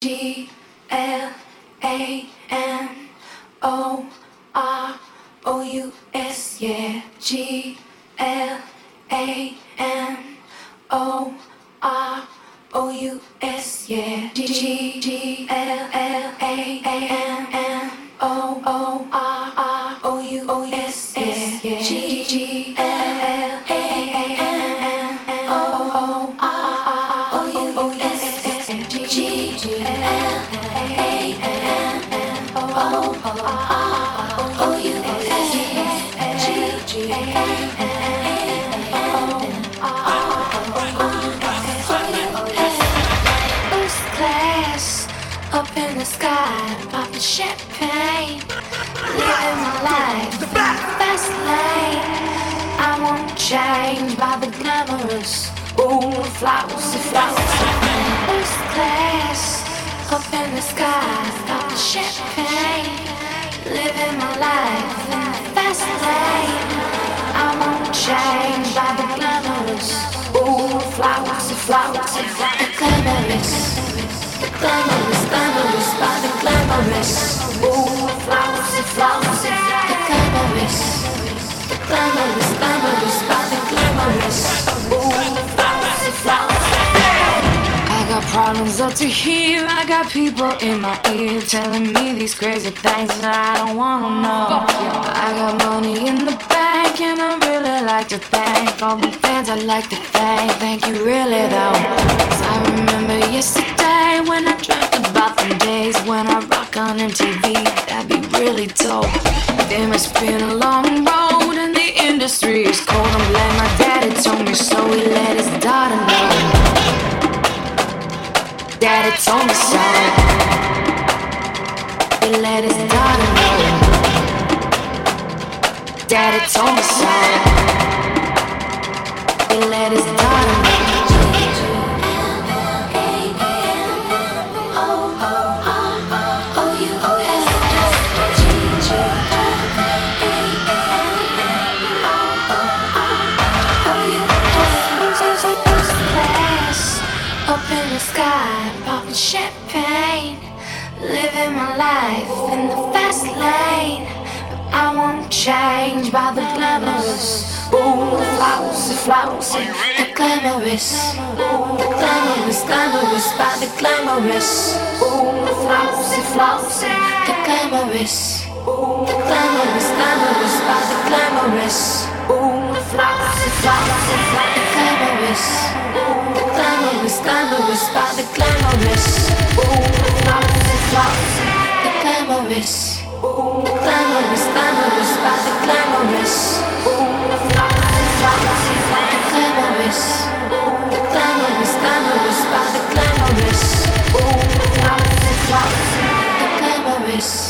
G L A flowers, flowers. First class, up in the sky, popping champagne, living my life in the fast lane. I won't change by the glamorous, ooh, flowers, flowers, the glamorous. The glamorous, glamorous, by the glamorous. Ooh, flowers and flowers, the glamorous. The glamorous, glamorous, by the glamorous. Ooh, I got problems up to here. I got people in my ear telling me these crazy things that I don't wanna know. I got money in the bank and I really like to thank all the fans. I like to thank, thank you really though. I remember yesterday when I dreamt about the days when I rock on MTV. That'd be really dope. Then it's been a long road and the industry is cold. I'm glad my daddy told me so. He let his daughter know. Daddy told me so. He let his daughter know. Daddy told me so. He let his daughter in the sky, popping champagne, living my life in the fast lane. But I won't change by the glamorous. Ooh, the flowers, the flowers, the glamorous. The glamorous, glamorous, by the glamorous. Ooh, the flowers, the flowers, the glamorous. The glamorous, glamorous, by the glamorous. Ooh, the flowers, the flowers, the glamorous. The glamorous, glamorous, by the glamorous. Ooh, the flowers, the the glamorous. Glamorous, by the glamorous. Ooh, the flowers, the the glamorous. The glamorous, by the glamorous. Ooh, the the glamorous.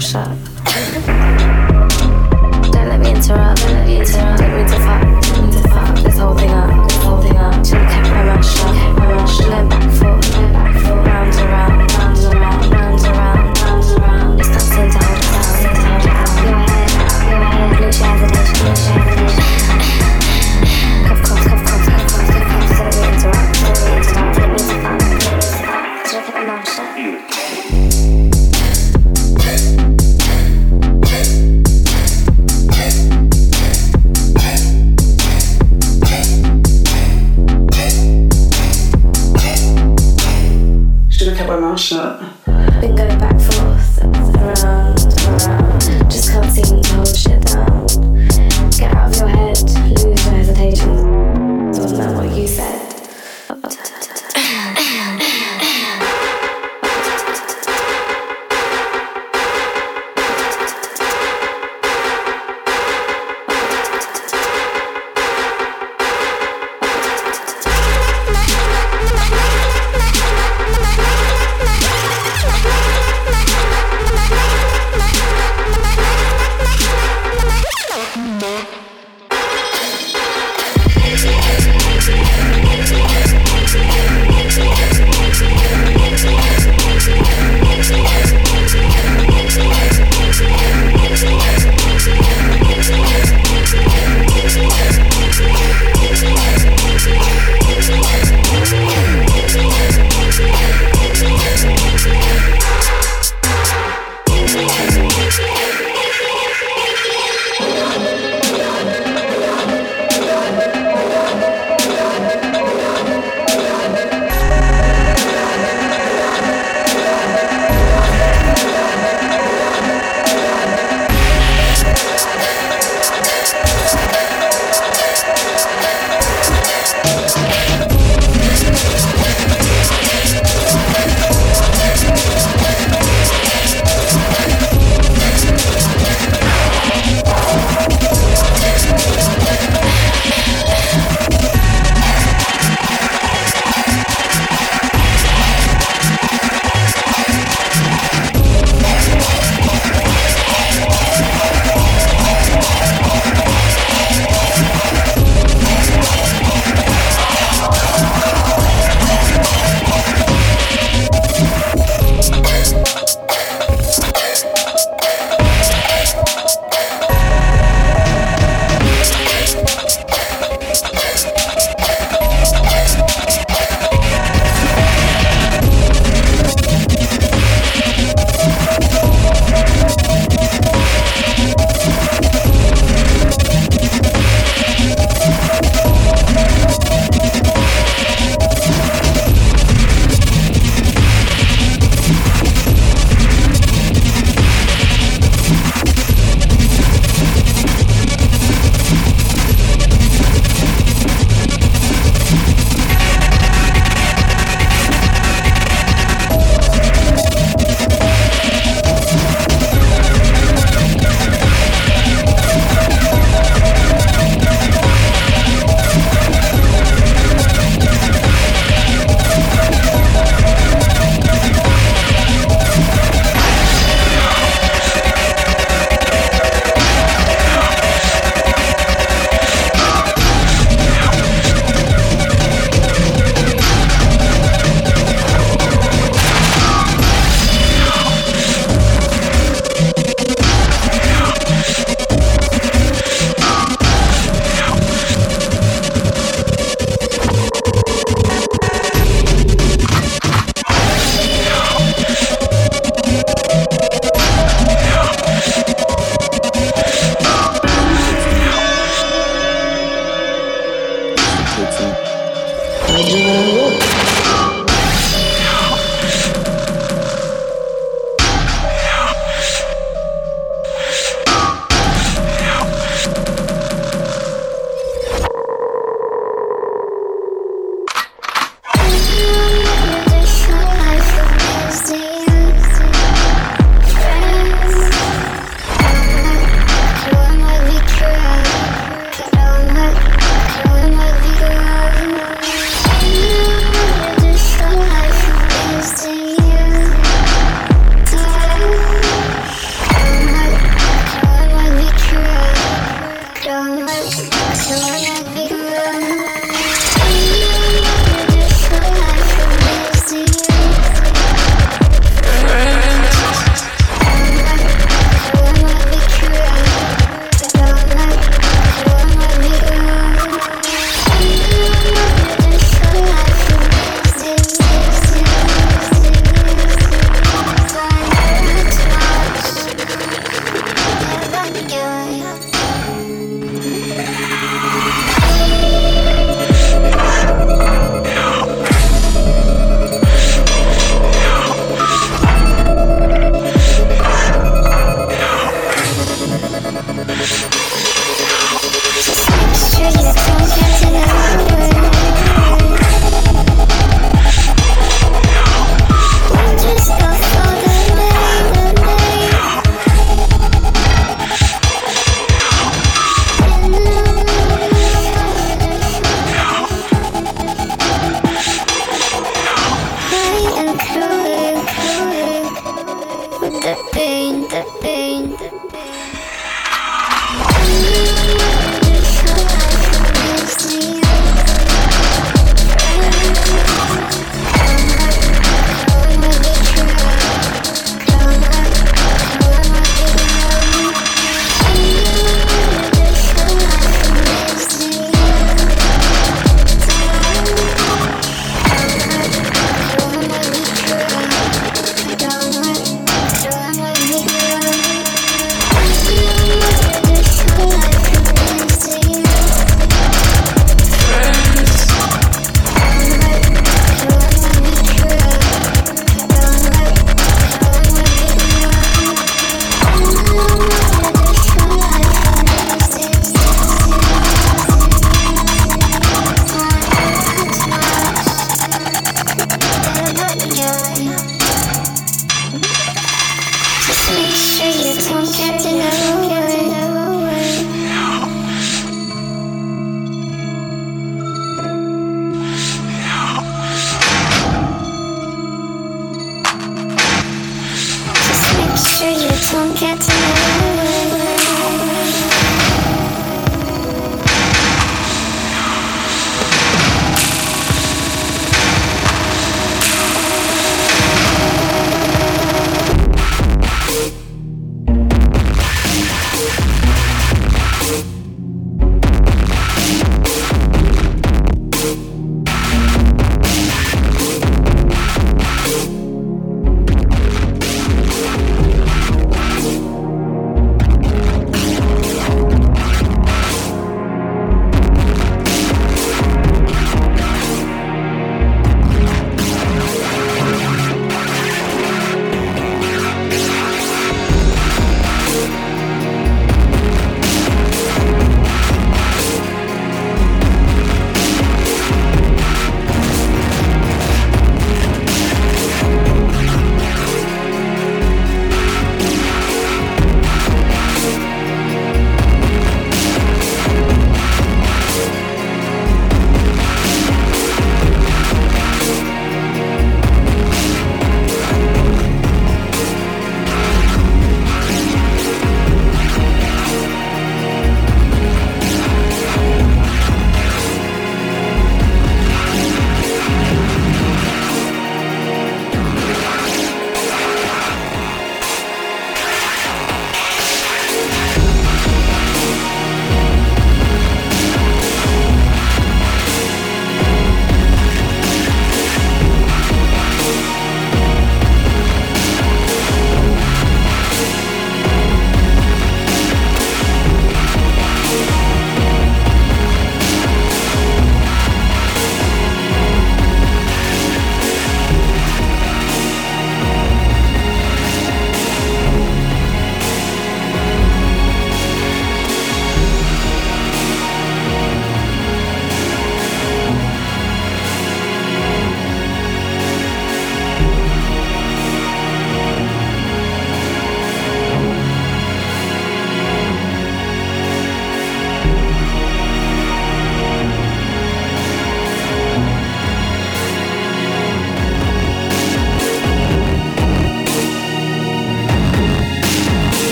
Shut. don't get to know